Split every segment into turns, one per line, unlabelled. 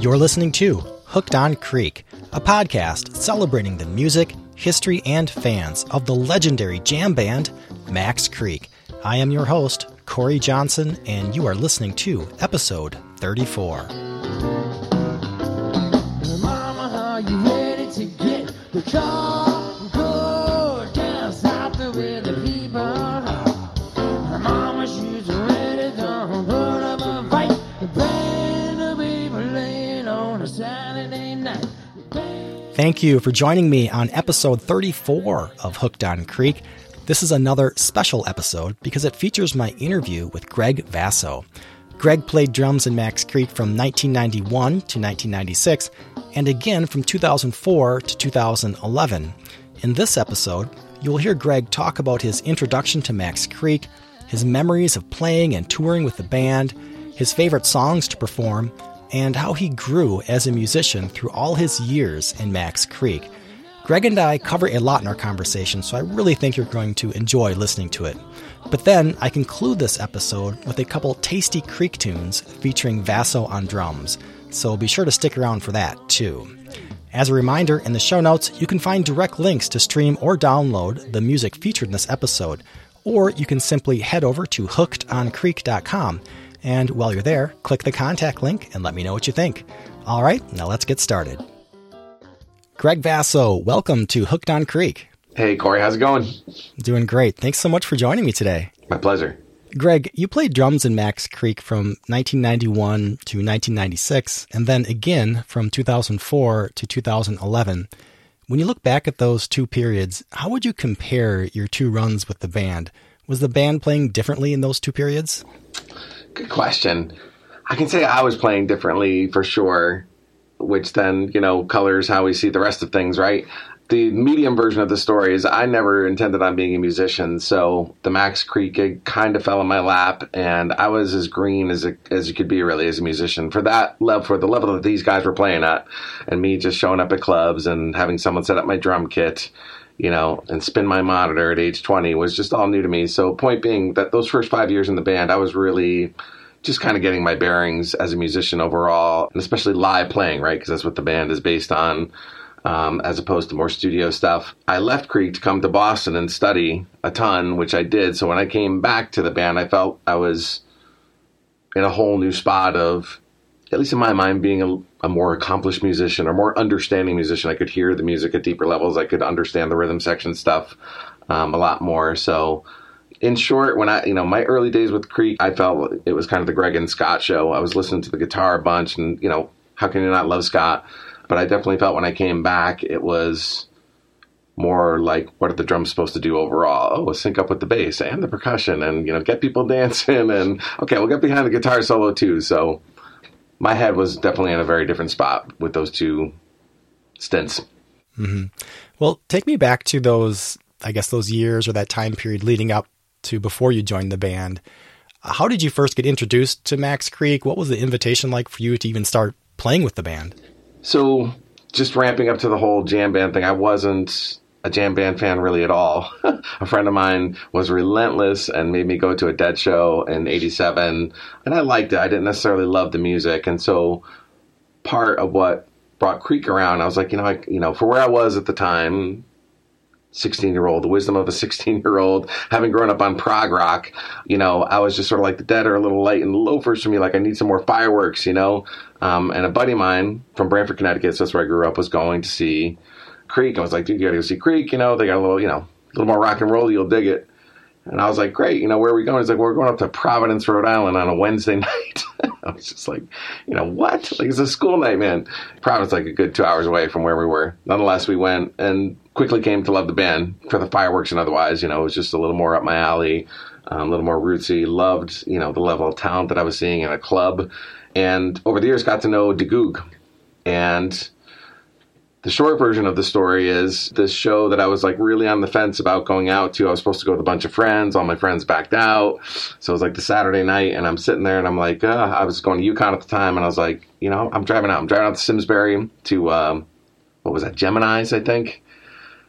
You're listening to Hooked on Creek, a podcast celebrating the music, history, and fans of the legendary jam band Max Creek. I am your host, Corey Johnson, and you are listening to episode 34.
Mama,
Thank you for joining me on episode 34 of Hooked on Creek. This is another special episode because it features my interview with Greg Vasso. Greg played drums in Max Creek from 1991 to 1996 and again from 2004 to 2011. In this episode, you'll hear Greg talk about his introduction to Max Creek, his memories of playing and touring with the band, his favorite songs to perform, and how he grew as a musician through all his years in Max Creek. Greg and I cover a lot in our conversation, so I really think you're going to enjoy listening to it. But then I conclude this episode with a couple tasty Creek tunes featuring Vasso on drums, so be sure to stick around for that too. As a reminder, in the show notes, you can find direct links to stream or download the music featured in this episode, or you can simply head over to hookedoncreek.com and while you're there, click the contact link and let me know what you think. All right, now let's get started. Greg Vasso, welcome to Hooked on Creek.
Hey, Corey, how's it going?
Doing great. Thanks so much for joining me today.
My pleasure.
Greg, you played drums in Max Creek from 1991 to 1996, and then again from 2004 to 2011. When you look back at those two periods, how would you compare your two runs with the band? Was the band playing differently in those two periods?
Good question. I can say I was playing differently for sure, which then, you know, colors how we see the rest of things, right? The medium version of the story is I never intended on being a musician, so the Max Creek gig kind of fell in my lap, and I was as green as a, as you could be really as a musician for that level, for the level that these guys were playing at, and me just showing up at clubs and having someone set up my drum kit, you know, and spin my monitor at age 20 was just all new to me. So, point being that those first five years in the band, I was really just kind of getting my bearings as a musician overall, and especially live playing, right? Because that's what the band is based on, um, as opposed to more studio stuff. I left Creek to come to Boston and study a ton, which I did. So when I came back to the band, I felt I was in a whole new spot of, at least in my mind, being a, a more accomplished musician or more understanding musician. I could hear the music at deeper levels. I could understand the rhythm section stuff um, a lot more. So in short, when I, you know, my early days with Creek, I felt it was kind of the Greg and Scott show. I was listening to the guitar a bunch, and you know, how can you not love Scott? But I definitely felt when I came back, it was more like what are the drums supposed to do overall? Oh, sync up with the bass and the percussion, and you know, get people dancing, and okay, we'll get behind the guitar solo too. So my head was definitely in a very different spot with those two stints.
Mm-hmm. Well, take me back to those, I guess, those years or that time period leading up to before you joined the band. How did you first get introduced to Max Creek? What was the invitation like for you to even start playing with the band?
So, just ramping up to the whole jam band thing, I wasn't a jam band fan really at all. a friend of mine was relentless and made me go to a Dead show in 87, and I liked it. I didn't necessarily love the music, and so part of what brought Creek around, I was like, you know, I, you know, for where I was at the time, 16 year old, the wisdom of a 16 year old, having grown up on prog rock, you know, I was just sort of like the dead are a little light and loafers for me. Like I need some more fireworks, you know. Um, and a buddy of mine from Branford, Connecticut, so that's where I grew up, was going to see Creek. I was like, dude, you gotta go see Creek. You know, they got a little, you know, a little more rock and roll. You'll dig it. And I was like, great. You know, where are we going? He's like, we're going up to Providence, Rhode Island on a Wednesday night. I was just like, you know, what? Like, it's a school night, man. Providence, like a good two hours away from where we were. Nonetheless, we went and quickly came to love the band for the fireworks and otherwise. You know, it was just a little more up my alley, um, a little more rootsy. Loved, you know, the level of talent that I was seeing in a club. And over the years, got to know DeGoog. And the short version of the story is this show that I was like really on the fence about going out to. I was supposed to go with a bunch of friends. All my friends backed out. So it was like the Saturday night, and I'm sitting there and I'm like, uh, I was going to UConn at the time, and I was like, you know, I'm driving out. I'm driving out to Simsbury to, um, what was that, Gemini's, I think.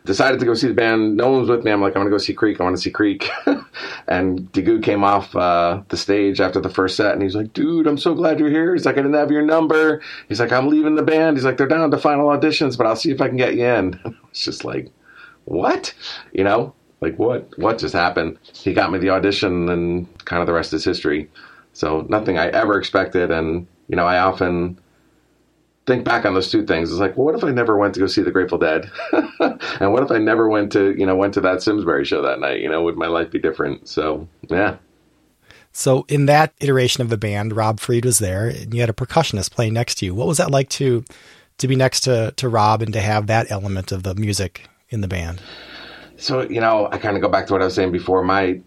Decided to go see the band. No one was with me. I'm like, I'm gonna go see Creek. I want to see Creek. and Dagu came off uh, the stage after the first set, and he's like, "Dude, I'm so glad you're here." He's like, "I didn't have your number." He's like, "I'm leaving the band." He's like, "They're down to final auditions, but I'll see if I can get you in." it's just like, what? You know, like what? What just happened? He got me the audition, and kind of the rest is history. So nothing I ever expected, and you know, I often think back on those two things. It's like, well, what if I never went to go see the Grateful Dead? and what if I never went to, you know, went to that Simsbury show that night? You know, would my life be different? So, yeah.
So in that iteration of the band, Rob Fried was there, and you had a percussionist playing next to you. What was that like to to be next to to Rob and to have that element of the music in the band?
So you know, I kind of go back to what I was saying before. My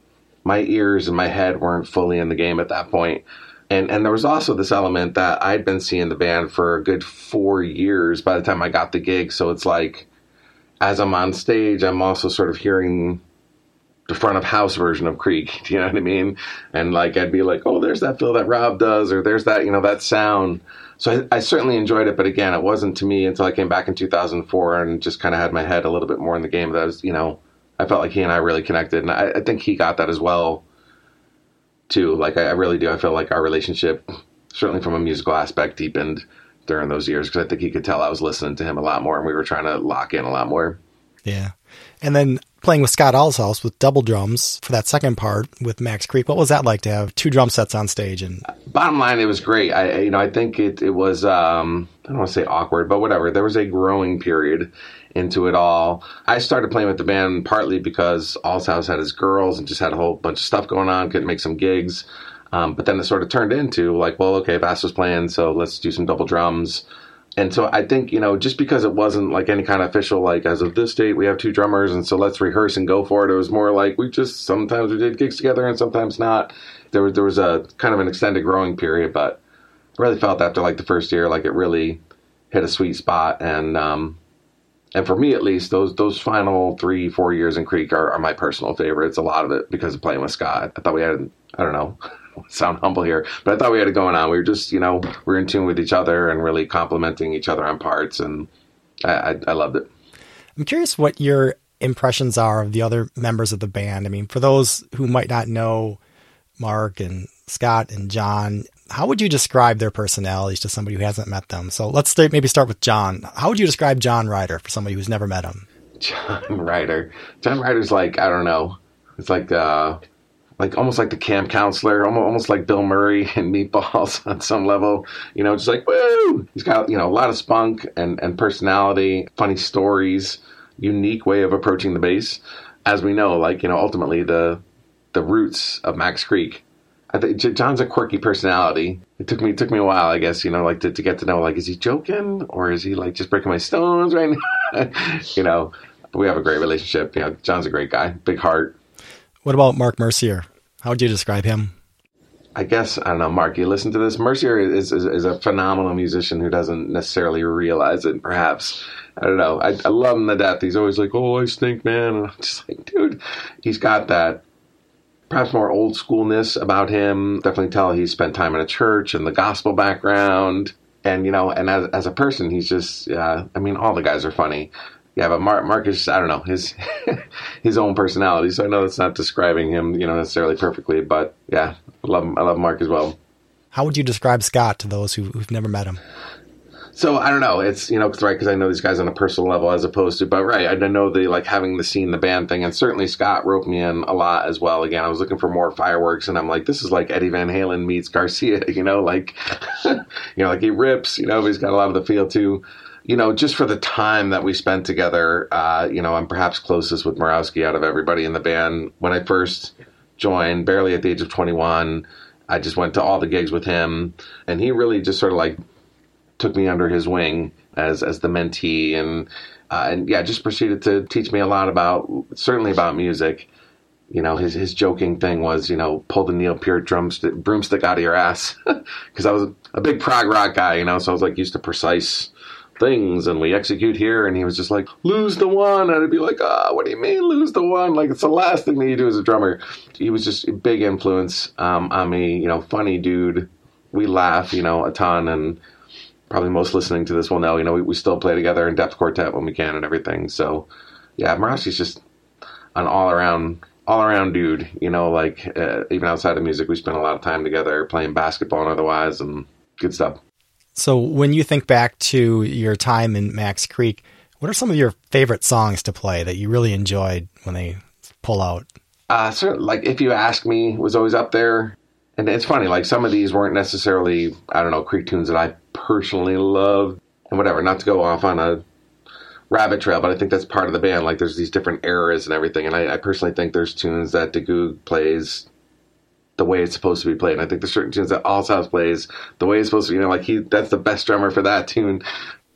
my ears and my head weren't fully in the game at that point. And and there was also this element that I'd been seeing the band for a good four years by the time I got the gig. So it's like as I'm on stage, I'm also sort of hearing the front of house version of Creek. Do you know what I mean? And like I'd be like, oh, there's that feel that Rob does, or there's that you know that sound. So I, I certainly enjoyed it, but again, it wasn't to me until I came back in 2004 and just kind of had my head a little bit more in the game. That was, you know, I felt like he and I really connected, and I, I think he got that as well too. Like I, I really do. I feel like our relationship, certainly from a musical aspect, deepened during those years because I think he could tell I was listening to him a lot more, and we were trying to lock in a lot more.
Yeah, and then playing with Scott Allshouse with double drums for that second part with Max Creek. What was that like to have two drum sets on stage? And
bottom line, it was great. I you know I think it it was um, I don't want to say awkward, but whatever. There was a growing period into it all. I started playing with the band partly because Allshouse had his girls and just had a whole bunch of stuff going on. Couldn't make some gigs. Um, but then it sort of turned into like, well, okay, Bass was playing, so let's do some double drums and so I think you know just because it wasn't like any kind of official like as of this date we have two drummers and so let's rehearse and go for it. It was more like we just sometimes we did gigs together and sometimes not. There was there was a kind of an extended growing period, but really felt after like the first year like it really hit a sweet spot and um, and for me at least those those final three four years in Creek are, are my personal favorites. A lot of it because of playing with Scott. I thought we had I don't know sound humble here, but I thought we had it going on. We were just, you know, we're in tune with each other and really complimenting each other on parts, and I, I, I loved it.
I'm curious what your impressions are of the other members of the band. I mean, for those who might not know Mark and Scott and John, how would you describe their personalities to somebody who hasn't met them? So let's start, maybe start with John. How would you describe John Rider for somebody who's never met him?
John Rider. John Rider's like I don't know. It's like uh, like almost like the camp counselor, almost, almost like Bill Murray and Meatballs on some level. You know, just like woo. He's got you know a lot of spunk and and personality, funny stories, unique way of approaching the bass. As we know, like you know, ultimately the the roots of Max Creek. I think John's a quirky personality. It took me it took me a while, I guess, you know, like to, to get to know like is he joking or is he like just breaking my stones right now? you know, but we have a great relationship. You know, John's a great guy, big heart
what about Mark Mercier? How would you describe him?
I guess I don't know, Mark. You listen to this. Mercier is, is, is a phenomenal musician who doesn't necessarily realize it. Perhaps I don't know. I, I love him to death. He's always like, "Oh, I stink, man." And I'm just like, dude, he's got that perhaps more old schoolness about him. Definitely tell he spent time in a church and the gospel background. And you know, and as as a person, he's just yeah. I mean, all the guys are funny yeah, but Mark, Marcus, I don't know his his own personality. So I know that's not describing him, you know, necessarily perfectly. But yeah, I love. I love Mark as well.
How would you describe Scott to those who, who've never met him?
So I don't know. It's you know, it's right because I know these guys on a personal level as opposed to, but right, I know the like having the scene, the band thing, and certainly Scott roped me in a lot as well. Again, I was looking for more fireworks, and I'm like, this is like Eddie Van Halen meets Garcia, you know, like you know, like he rips, you know, he's got a lot of the feel too you know, just for the time that we spent together, uh, you know, I'm perhaps closest with Murawski out of everybody in the band. When I first joined, barely at the age of 21, I just went to all the gigs with him, and he really just sort of like took me under his wing as as the mentee, and uh, and yeah, just proceeded to teach me a lot about certainly about music. You know, his his joking thing was, you know, pull the Neil Peart drumstick broomstick out of your ass, because I was a big prog rock guy, you know, so I was like used to precise things and we execute here and he was just like lose the one. And i'd be like ah oh, what do you mean lose the one? Like it's the last thing that you do as a drummer. He was just a big influence um, on me you know funny dude. We laugh you know a ton and probably most listening to this will know you know we, we still play together in depth quartet when we can and everything so yeah, Murawski's just an all around all around dude. You know, like uh, even outside of music, we spend a lot of time together playing basketball and otherwise, and good stuff.
So, when you think back to your time in Max Creek, what are some of your favorite songs to play that you really enjoyed when they pull out?
Uh, sort of, like if you ask me, was always up there. And it's funny, like some of these weren't necessarily, I don't know, Creek tunes that I personally love and whatever. Not to go off on a rabbit trail, but I think that's part of the band. Like there's these different eras and everything. And I, I personally think there's tunes that Dagoog plays the way it's supposed to be played. And I think there's certain tunes that Allshouse plays the way it's supposed to. You know, like he that's the best drummer for that tune.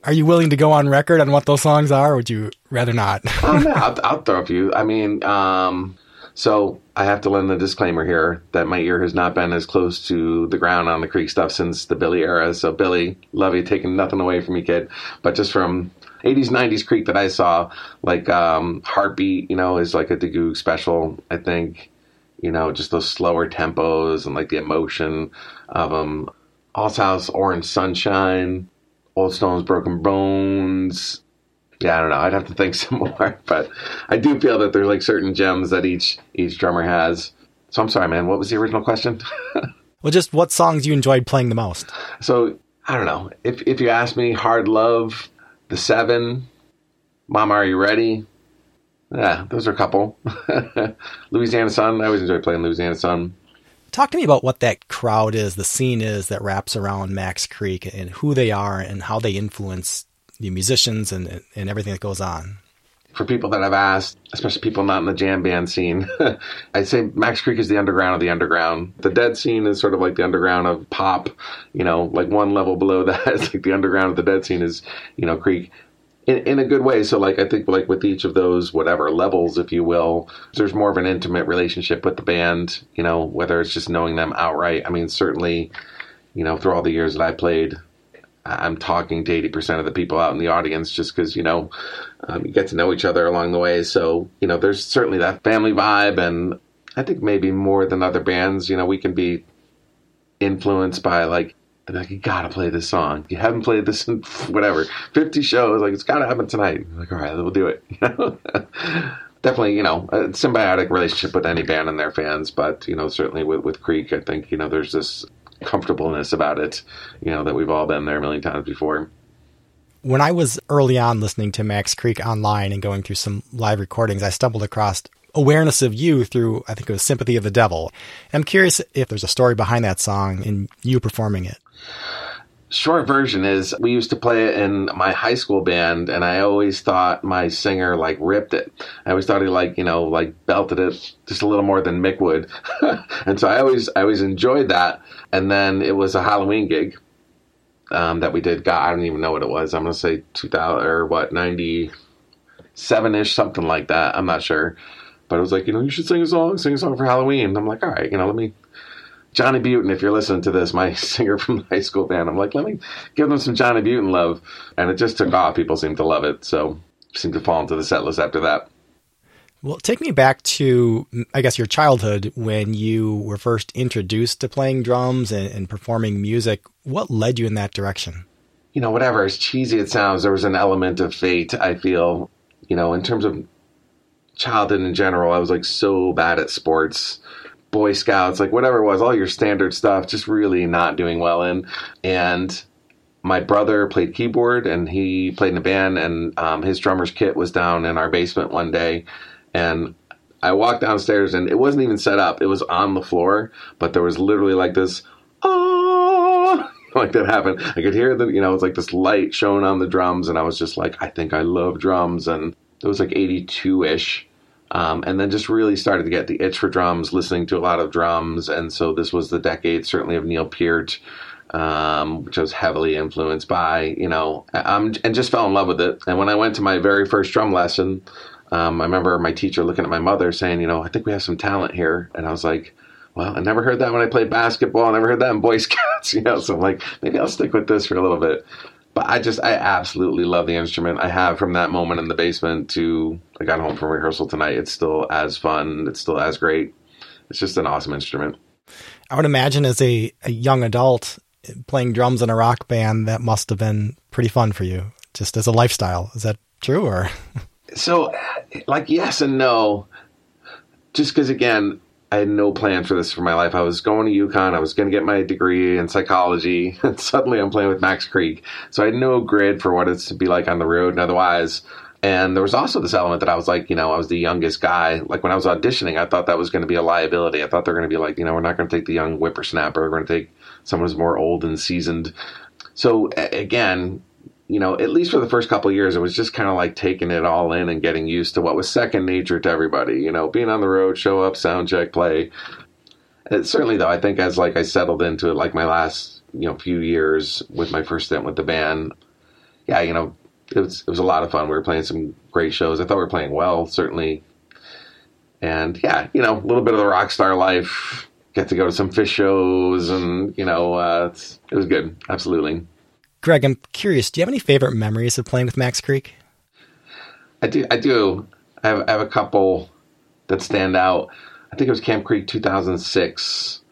Are you willing to go on record on what those songs are? Or would you rather not?
oh no, I'll, I'll, throw a few. I mean, um, so I have to lend the disclaimer here that my ear has not been as close to the ground on the Creek stuff since the Billy era. So Billy, love you, taking nothing away from you, kid. But just from 80s, 90s Creek that I saw, like um, Heartbeat, you know, is like a Dagoog special, I think you know, just those slower tempos and like the emotion of them. Allshouse, Orange Sunshine, Old Stones, Broken Bones. Yeah, I don't know. I'd have to think some more, but I do feel that there's like certain gems that each each drummer has. So I'm sorry, man. What was the original question?
well, just what songs you enjoyed playing the most.
So I don't know. If if you ask me, Hard Love, The Seven, Mama, Are You Ready? Yeah, those are a couple. Louisiana Sun. I always enjoy playing Louisiana Sun.
Talk to me about what that crowd is, the scene is that wraps around Max Creek, and who they are, and how they influence the musicians and and everything that goes on.
For people that I've asked, especially people not in the jam band scene, I'd say Max Creek is the underground of the underground. The Dead scene is sort of like the underground of pop. You know, like one level below that, it's like the underground of the Dead scene is, you know, Creek in, in a good way. So like I think like with each of those whatever levels, if you will, there's more of an intimate relationship with the band. You know, whether it's just knowing them outright. I mean, certainly, you know, through all the years that I played, I'm talking to 80% of the people out in the audience just because, you know, um, you get to know each other along the way. So, you know, there's certainly that family vibe. And I think maybe more than other bands, you know, we can be influenced by like like, you gotta play this song. You haven't played this in whatever, 50 shows. Like, it's gotta happen tonight. I'm like, all right, we'll do it. Definitely, you know, a symbiotic relationship with any band and their fans, but, you know, certainly with, with Creek, I think, you know, there's this comfortableness about it, you know, that we've all been there a million times before.
When I was early on listening to Max Creek online and going through some live recordings, I stumbled across awareness of you through, I think it was Sympathy of the Devil. I'm curious if there's a story behind that song and you performing it.
Short version is we used to play it in my high school band, and I always thought my singer like ripped it. I always thought he like you know like belted it just a little more than Mick would, and so I always I always enjoyed that. And then it was a Halloween gig um, that we did. God, I don't even know what it was. I'm gonna say 2000 or what 97 ish, something like that. I'm not sure, but it was like you know you should sing a song, sing a song for Halloween. I'm like all right, you know let me Johnny Buten, if you're listening to this, my singer from the high school band, I'm like, let me give them some Johnny Buten love. And it just took off. People seem to love it. So seemed to fall into the set list after that.
Well, take me back to, I guess, your childhood when you were first introduced to playing drums and, and performing music. What led you in that direction?
You know, whatever, as cheesy it sounds, there was an element of fate, I feel. You know, in terms of childhood in general, I was like so bad at sports Boy Scouts, like whatever it was, all your standard stuff, just really not doing well in. And my brother played keyboard and he played in a band, and um, his drummer's kit was down in our basement one day. And I walked downstairs and it wasn't even set up, it was on the floor, but there was literally like this, oh, like that happened. I could hear the, you know, it's like this light shone on the drums, and I was just like, I think I love drums. And it was like 82 ish um, and then just really started to get the itch for drums, listening to a lot of drums. And so this was the decade, certainly, of Neil Peart, um, which I was heavily influenced by, you know, um, and just fell in love with it. And when I went to my very first drum lesson, um, I remember my teacher looking at my mother saying, you know, I think we have some talent here. And I was like, well, I never heard that when I played basketball. I never heard that in Boy Scouts, you know, so I'm like, maybe I'll stick with this for a little bit but I just I absolutely love the instrument. I have from that moment in the basement to I got home from rehearsal tonight. It's still as fun. It's still as great. It's just an awesome instrument.
I would imagine as a, a young adult playing drums in a rock band that must have been pretty fun for you, just as a lifestyle. Is that true or?
So, like, yes and no. Just because, again, I had no plan for this for my life. I was going to UConn. I was going to get my degree in psychology. And suddenly I'm playing with Max Creek. So I had no grid for what it's to be like on the road and otherwise. And there was also this element that I was like, you know, I was the youngest guy. Like when I was auditioning, I thought that was going to be a liability. I thought they're going to be like, you know, we're not going to take the young whippersnapper. We're going to take someone who's more old and seasoned. So again, you know, at least for the first couple of years, it was just kind of like taking it all in and getting used to what was second nature to everybody. You know, being on the road, show up, sound check, play. It, certainly, though, I think as like I settled into it, like my last you know few years with my first stint with the band, yeah, you know, it was it was a lot of fun. We were playing some great shows. I thought we were playing well, certainly. And yeah, you know, a little bit of the rock star life. Get to go to some Phish shows, and you know, uh, it was good. Absolutely.
Greg, I'm curious. Do you have any favorite memories of playing with Max Creek?
I do. I do. I have, I have a couple that stand out. I think it was Camp Creek 2006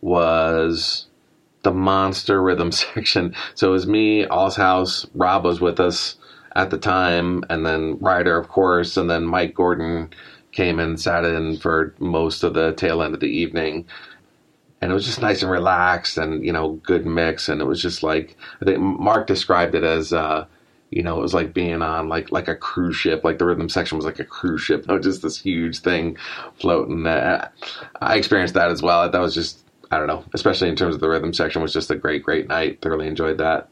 was the monster rhythm section. So it was me, Allshouse, Rob was with us at the time, and then Rider, of course, and then Mike Gordon came and sat in for most of the tail end of the evening and it was just nice and relaxed and you know good mix. And it was just like i think mark described it as uh you know it was like being on like like a cruise ship like the rhythm section was like a cruise ship not just this huge thing floating. Uh, i experienced that as well. That was just i don't know especially in terms of the rhythm section was just a great great night. Thoroughly enjoyed that.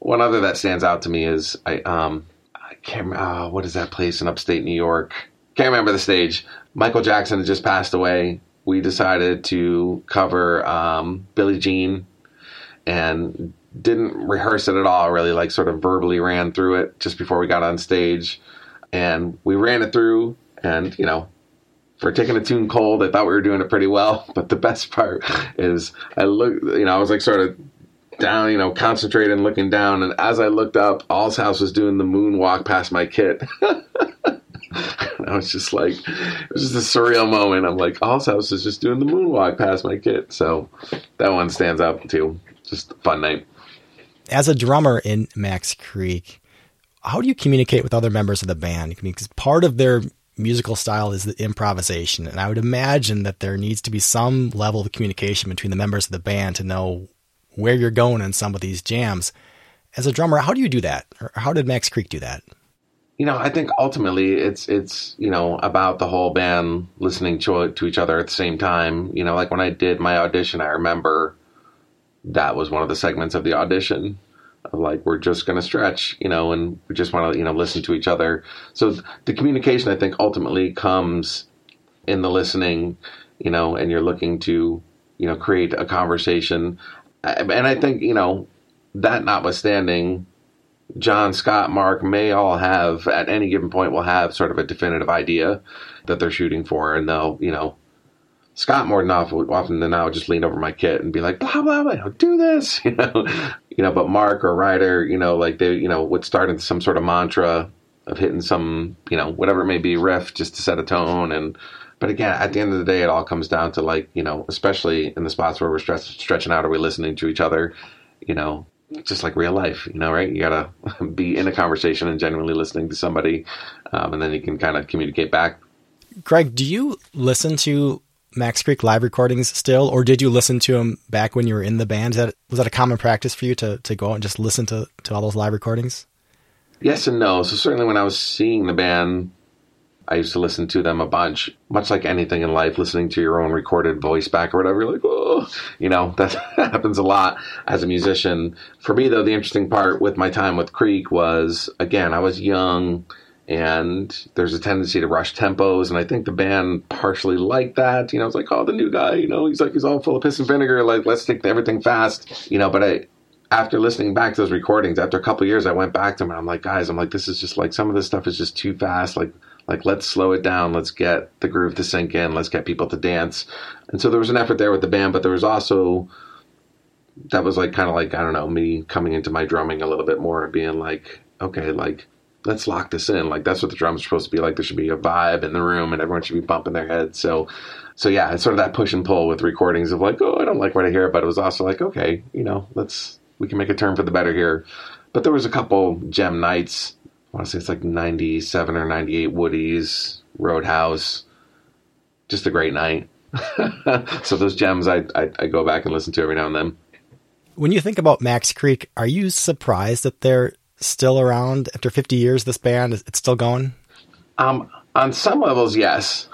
One other that stands out to me is i um i can't uh, what is that place in upstate new york? Can't remember the stage. Michael jackson had just passed away we decided to cover um, Billie Jean and didn't rehearse it at all, really, like sort of verbally ran through it just before we got on stage. And we ran it through, and, you know, for taking a tune cold, I thought we were doing it pretty well. But the best part is I look, you know, I was like sort of down, you know, concentrating, looking down, and as I looked up, Allshouse was doing the moonwalk past my kit. I was just like, it was just a surreal moment. I'm like, Allshouse is just doing the moonwalk past my kit. So that one stands out too. Just a fun night.
As a drummer in Max Creek, how do you communicate with other members of the band? Because part of their musical style is the improvisation. And I would imagine that there needs to be some level of communication between the members of the band to know where you're going in some of these jams. As a drummer, how do you do that? Or how did Max Creek do that?
You know, I think ultimately it's it's you know about the whole band listening to to each other at the same time. You know, like when I did my audition, I remember that was one of the segments of the audition. Of like we're just going to stretch, you know, and we just want to you know listen to each other. So the communication, I think, ultimately comes in the listening, you know, and you're looking to you know create a conversation. And I think you know that notwithstanding, John, Scott, Mark may all have at any given point will have sort of a definitive idea that they're shooting for, and they'll you know Scott more than often than would just lean over my kit and be like blah blah blah do this you know? You know but Mark or Rider you know like they you know would start into some sort of mantra of hitting some you know whatever it may be riff just to set a tone and but again at the end of the day it all comes down to like you know especially in the spots where we're stretch, stretching out are we listening to each other you know just like real life, you know, right? You gotta be in a conversation and genuinely listening to somebody, um, and then you can kind of communicate back.
Greg, do you listen to Max Creek live recordings still, or did you listen to them back when you were in the band? That, was that a common practice for you to to go out and just listen to to all those live recordings?
Yes and no. So certainly when I was seeing the band I used to listen to them a bunch, much like anything in life, listening to your own recorded voice back or whatever. You're like, oh, you know, that happens a lot as a musician. For me, though, the interesting part with my time with Creek was, again, I was young and there's a tendency to rush tempos and i think the band partially liked that you know it's like oh the new guy you know he's like he's all full of piss and vinegar like let's take everything fast you know but i after listening back to those recordings after a couple years i went back to them and i'm like guys i'm like this is just like some of this stuff is just too fast like like, let's slow it down. Let's get the groove to sink in. Let's get people to dance. And so there was an effort there with the band, but there was also that was like kind of like I don't know me coming into my drumming a little bit more and being like, okay, like let's lock this in. Like that's what the drums are supposed to be like. There should be a vibe in the room, and everyone should be bumping their heads. So, so yeah, it's sort of that push and pull with recordings of like, oh, I don't like what I hear, but it was also like, okay, you know, let's we can make a turn for the better here. But there was a couple gem nights want to say it's like 97 or 98 Woody's, Roadhouse. Just a great night. so those gems I, I, I go back and listen to every now and then.
When you think about Max Creek, are you surprised that they're still around after 50 years? This band, it's still going?
Um, on some levels, yes.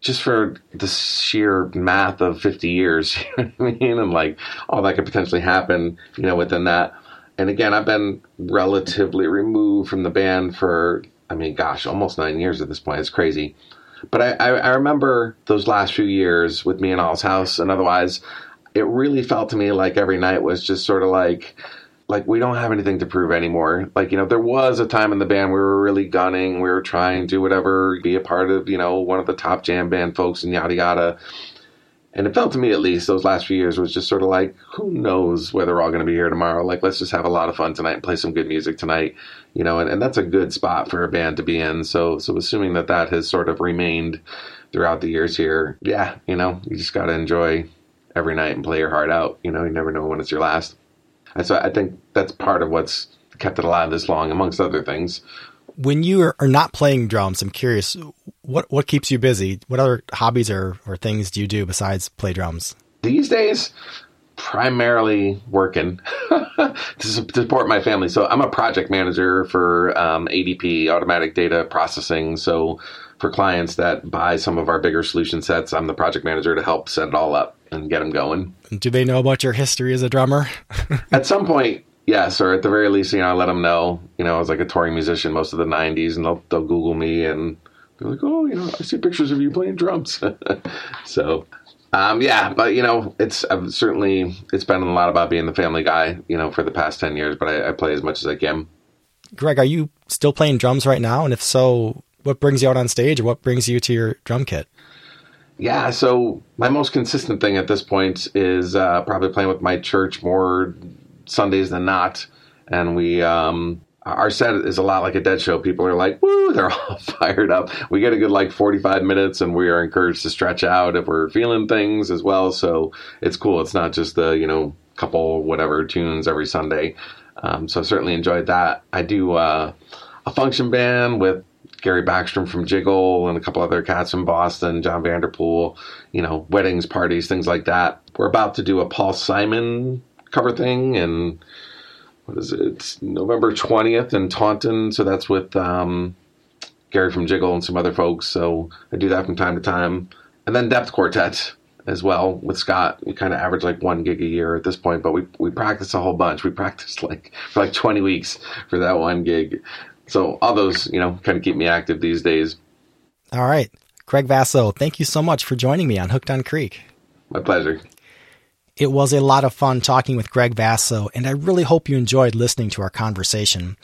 Just for the sheer math of 50 years, you know what I mean? And like all that could potentially happen, you know, within that. And again, I've been relatively removed from the band for, I mean, gosh, almost nine years at this point. It's crazy. But I, I, I remember those last few years with me and Allshouse and otherwise, it really felt to me like every night was just sort of like, like we don't have anything to prove anymore. Like, you know, there was a time in the band we were really gunning, we were trying to do whatever, be a part of, you know, one of the top jam band folks and yada yada. And it felt to me at least those last few years was just sort of like, who knows whether we're all going to be here tomorrow? Like, let's just have a lot of fun tonight and play some good music tonight, you know, and, and that's a good spot for a band to be in. So, so assuming that that has sort of remained throughout the years here, yeah, you know, you just got to enjoy every night and play your heart out. You know, you never know when it's your last. And so I think that's part of what's kept it alive this long, amongst other things.
When you are not playing drums, I'm curious, what what keeps you busy? What other hobbies or, or things do you do besides play drums?
These days, primarily working to support my family. So I'm a project manager for um, ADP, Automatic Data Processing. So for clients that buy some of our bigger solution sets, I'm the project manager to help set it all up and get them going.
Do they know about your history as a drummer?
at some point, yes, or at the very least, you know, I let them know. You know, I was like a touring musician most of the '90s, and they'll they'll Google me and they're like, "Oh, you know, I see pictures of you playing drums." so, um, yeah, but you know, it's I've certainly it's been a lot about being the family guy, you know, for the past ten years. But I, I play as much as I can.
Greg, are you still playing drums right now? And if so, what brings you out on stage, or what brings you to your drum kit?
Yeah, so my most consistent thing at this point is uh, probably playing with my church more Sundays than not, and we um, our set is a lot like a dead show. People are like, "Woo!" They're all fired up. We get a good like forty-five minutes, and we are encouraged to stretch out if we're feeling things as well. So it's cool. It's not just the you know couple whatever tunes every Sunday. Um, so I certainly enjoyed that. I do uh, a function band with Gary Backstrom from Jiggle and a couple other cats from Boston, John Vanderpool, you know, weddings, parties, things like that. We're about to do a Paul Simon cover thing and what is it? It's November 20th in Taunton. So that's with um, Gary from Jiggle and some other folks. So I do that from time to time. And then Depth Quartet as well with Scott. We kind of average like one gig a year at this point, but we, we practice a whole bunch. We practiced like for like 20 weeks for that one gig. So all those, you know, kind of keep me active these days.
All right. Greg Vasso, thank you so much for joining me on Hooked on Creek.
My pleasure.
It was a lot of fun talking with Greg Vasso, and I really hope you enjoyed listening to our conversation.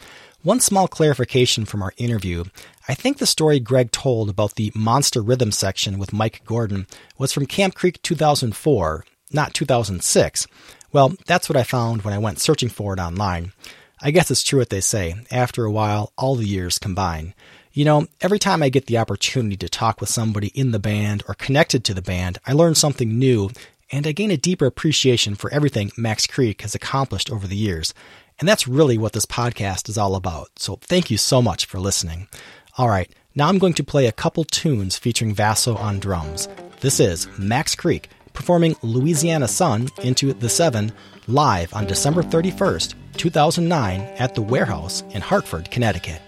One small clarification from our interview. I think the story Greg told about the Monster Rhythm section with Mike Gordon was from Camp Creek 2004, not 2006. Well, that's what I found when I went searching for it online. I guess it's true what they say. After a while, all the years combine. You know, every time I get the opportunity to talk with somebody in the band or connected to the band, I learn something new and I gain a deeper appreciation for everything Max Creek has accomplished over the years. And that's really what this podcast is all about. So thank you so much for listening. All right, now I'm going to play a couple tunes featuring Vasso on drums. This is Max Creek performing Louisiana Sun into the Seven live on December 31st, 2009 at the Warehouse in Hartford, Connecticut.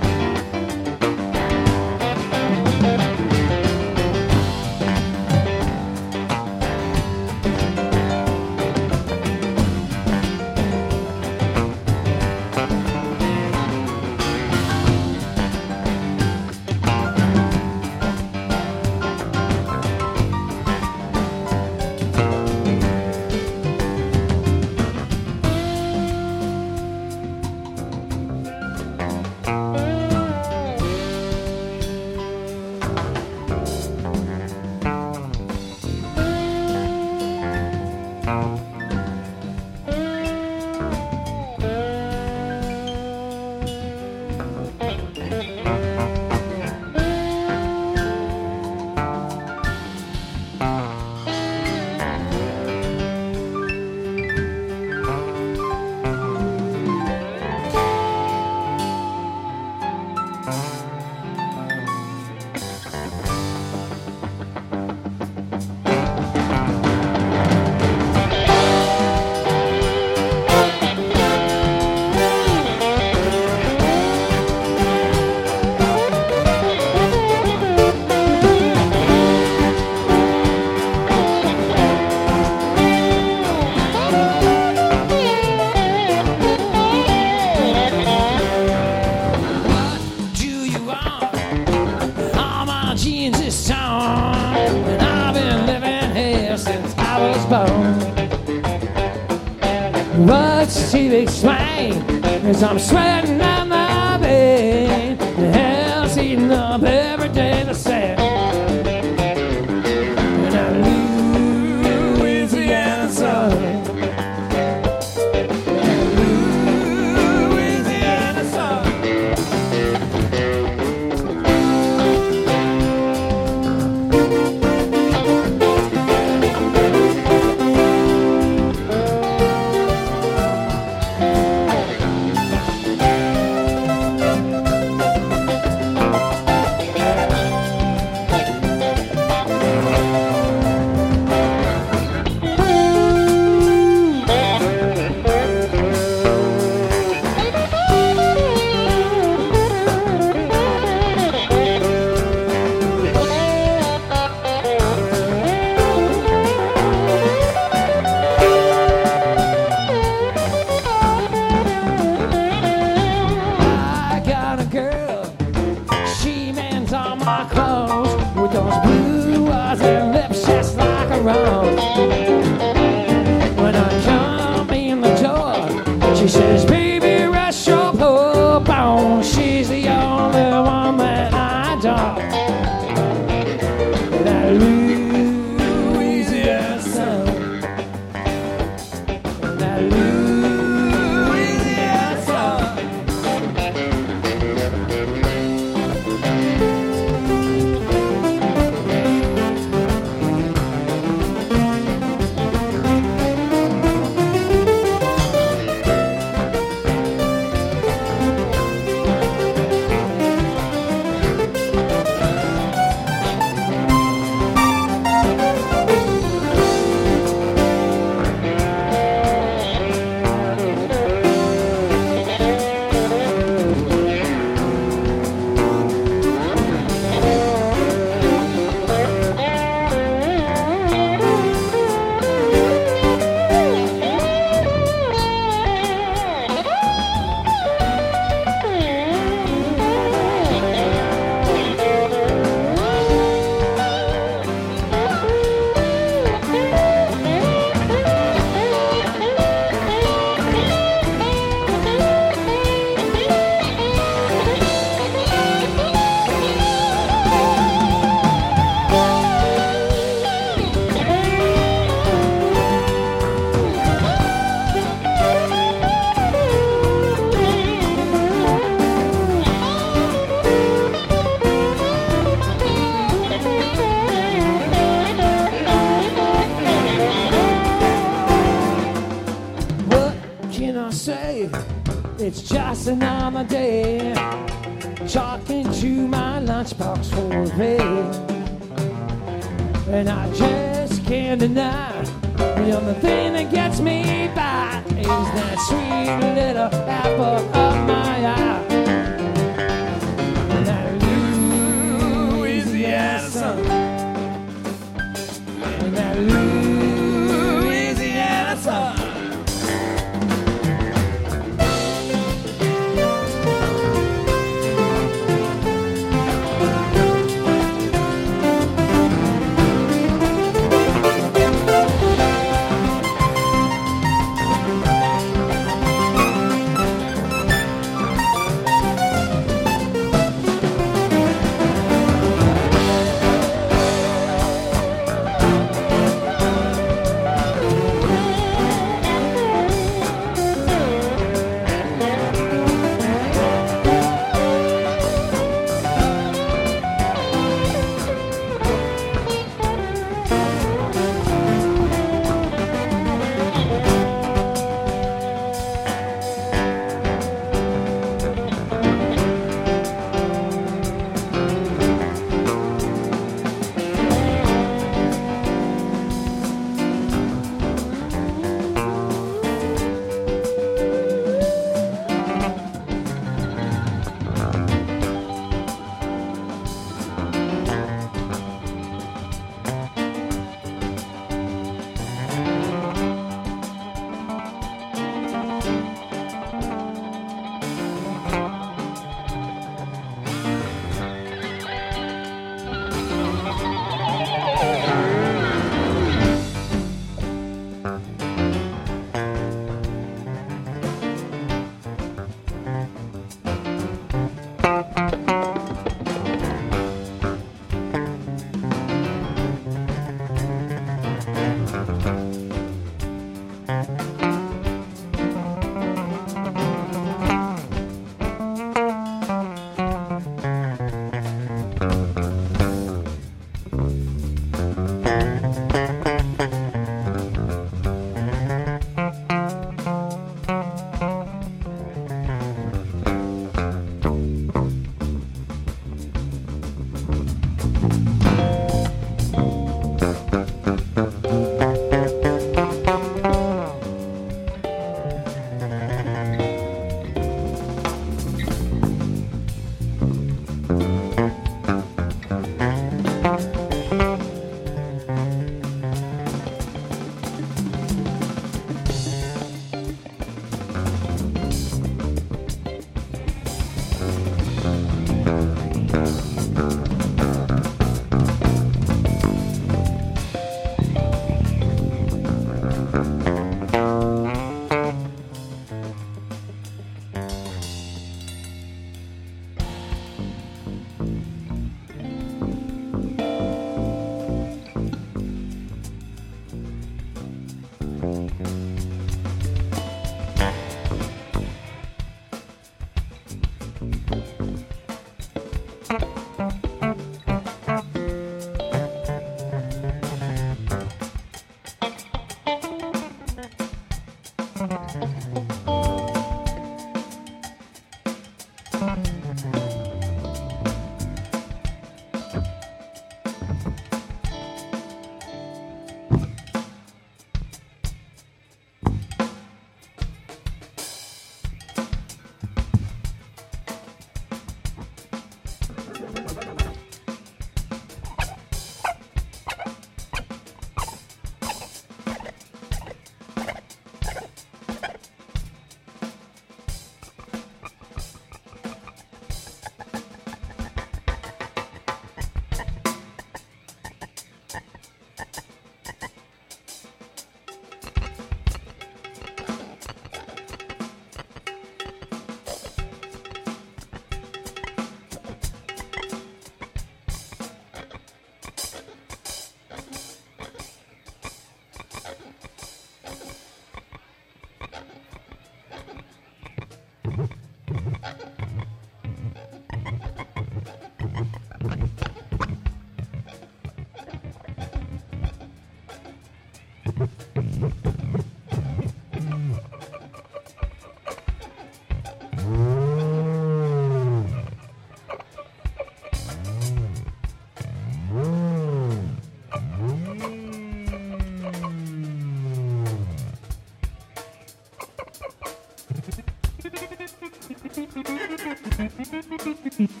Mm-hmm.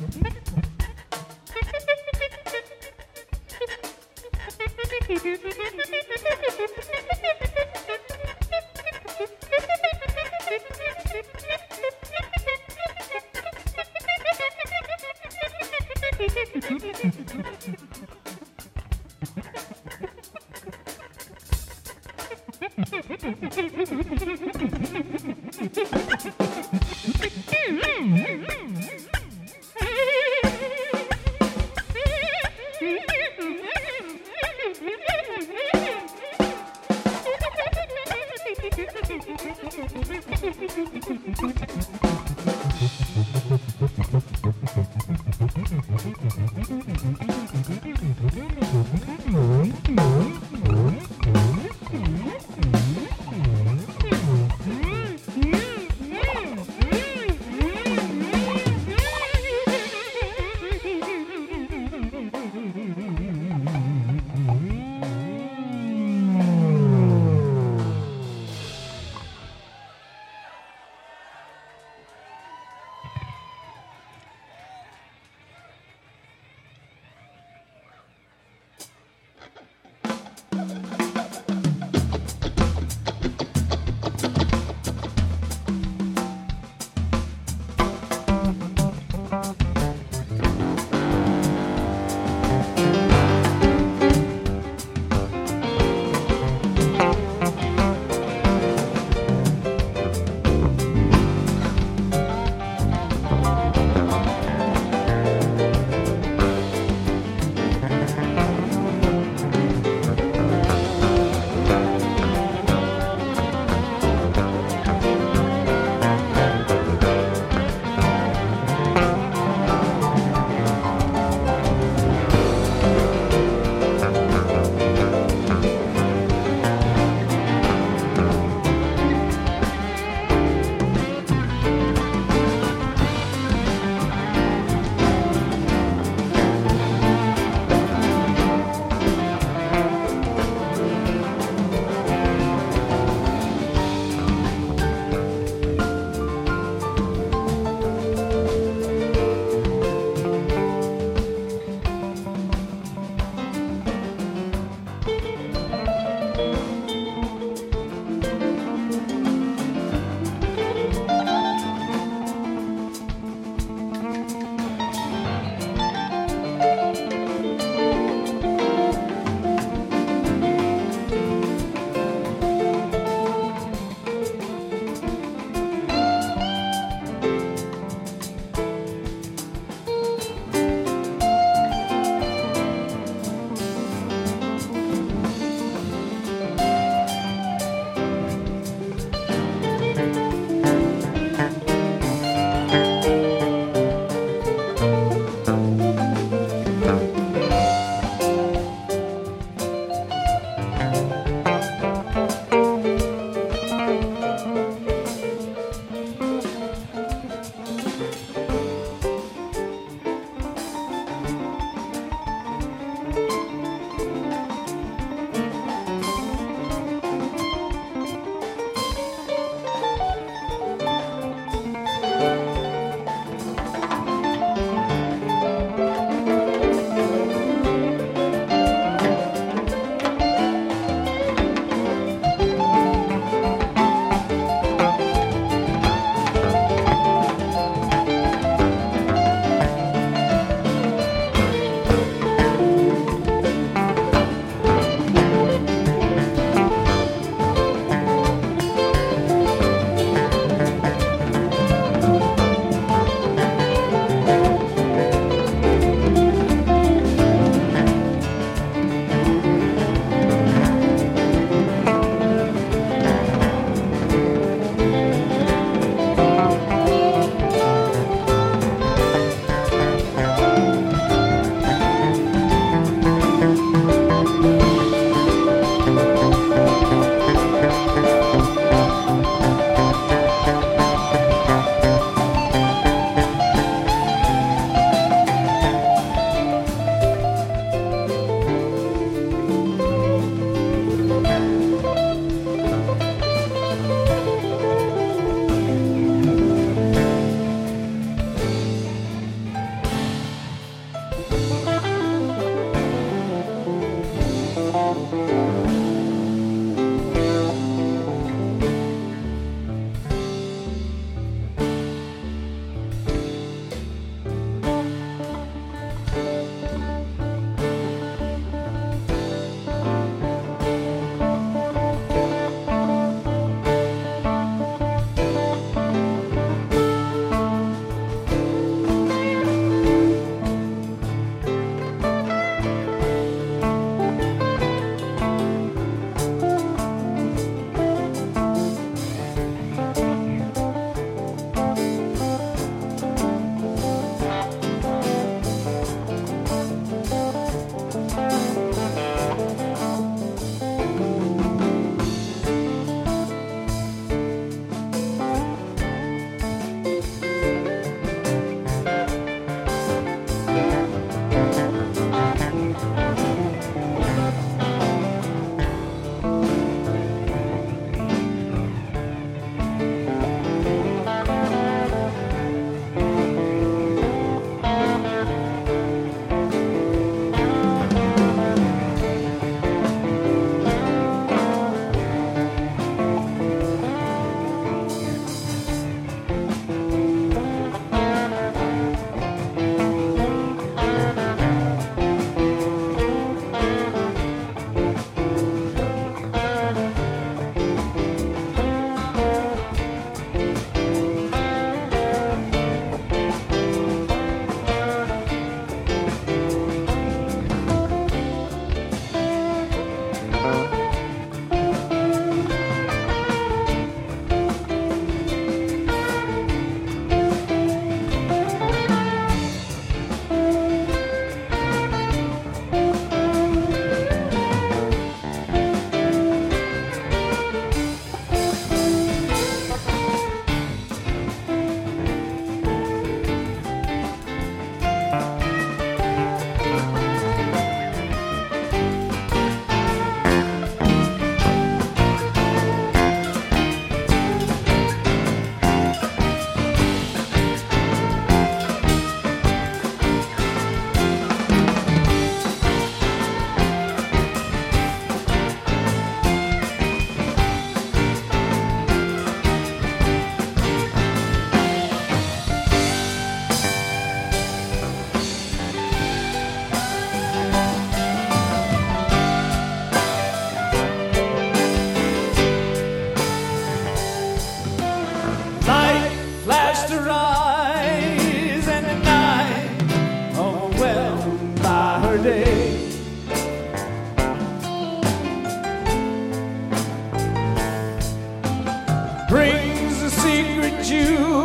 you.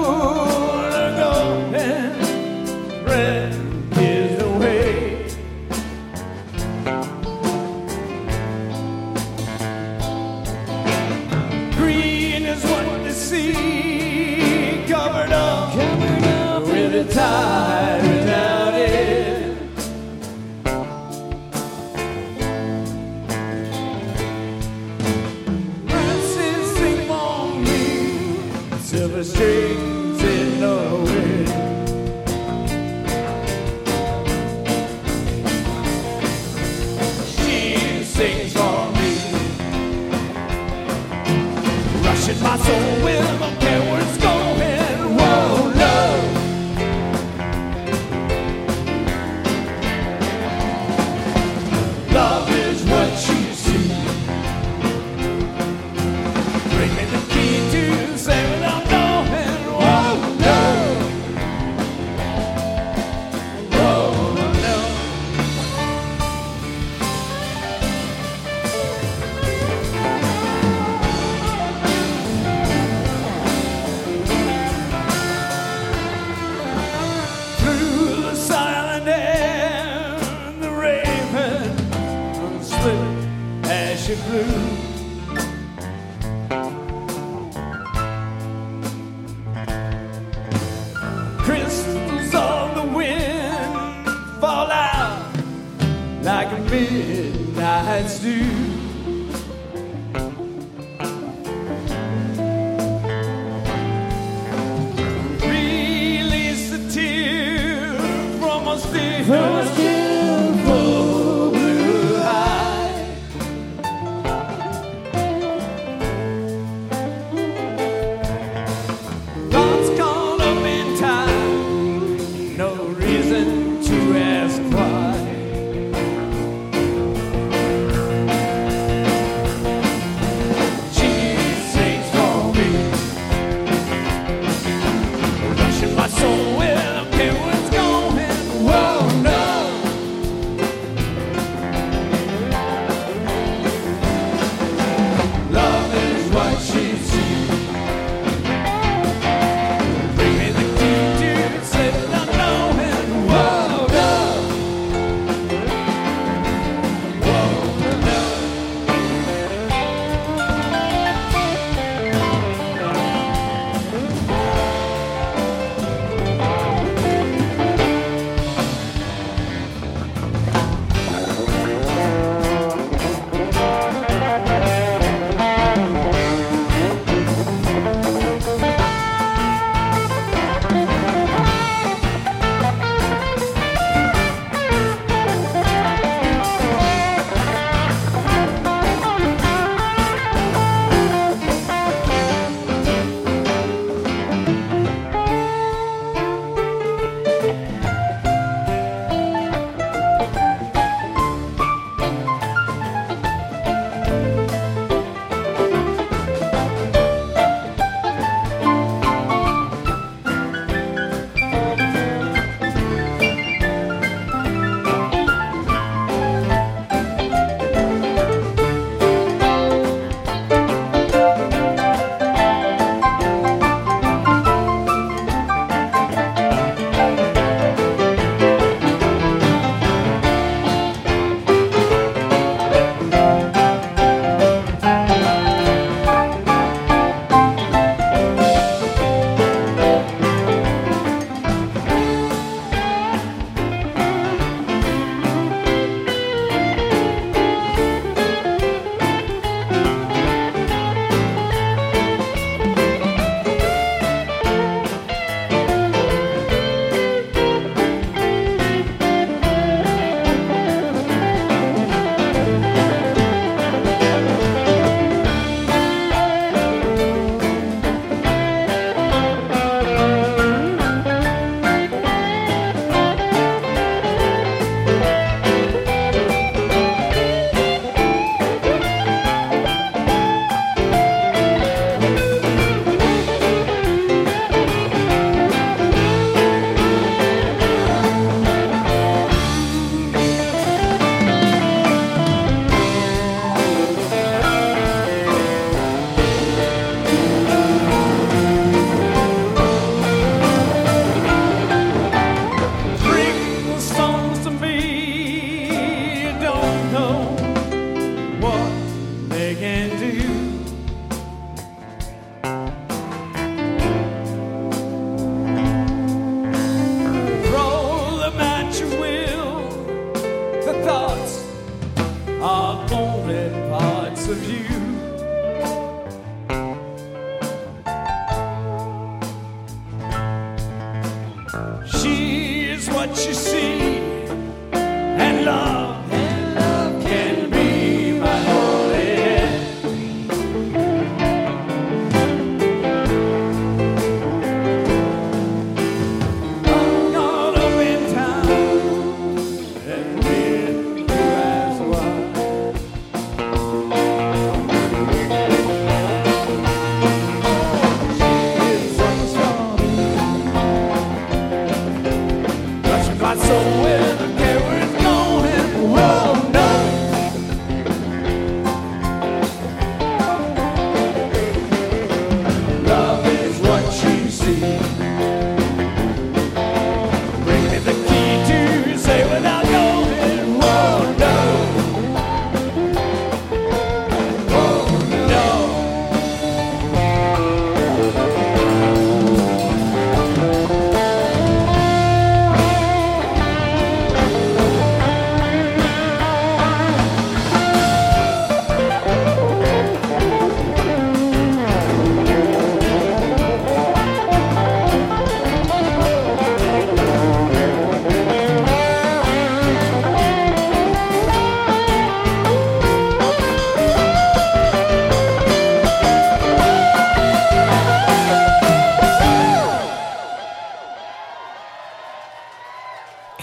Like a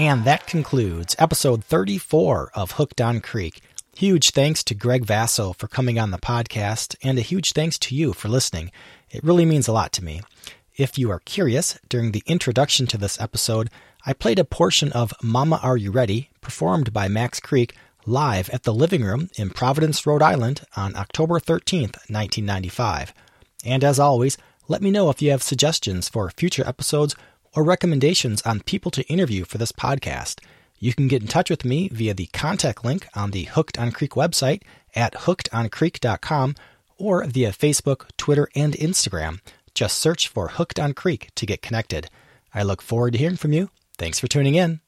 And that concludes episode 34 of Hooked on Creek. Huge thanks to Greg Vasso for coming on the podcast, and a huge thanks to you for listening. It really means a lot to me. If you are curious, during the introduction to this episode, I played a portion of Mama Are You Ready, performed by Max Creek, live at the Living Room in Providence, Rhode Island on October 13th, 1995. And as always, let me know if you have suggestions for future episodes or recommendations on people to interview for this podcast. You can get in touch with me via the contact link on the Hooked on Creek website at hookedoncreek.com or via Facebook, Twitter, and Instagram. Just search for Hooked on Creek to get connected. I look forward to hearing from you. Thanks for tuning in.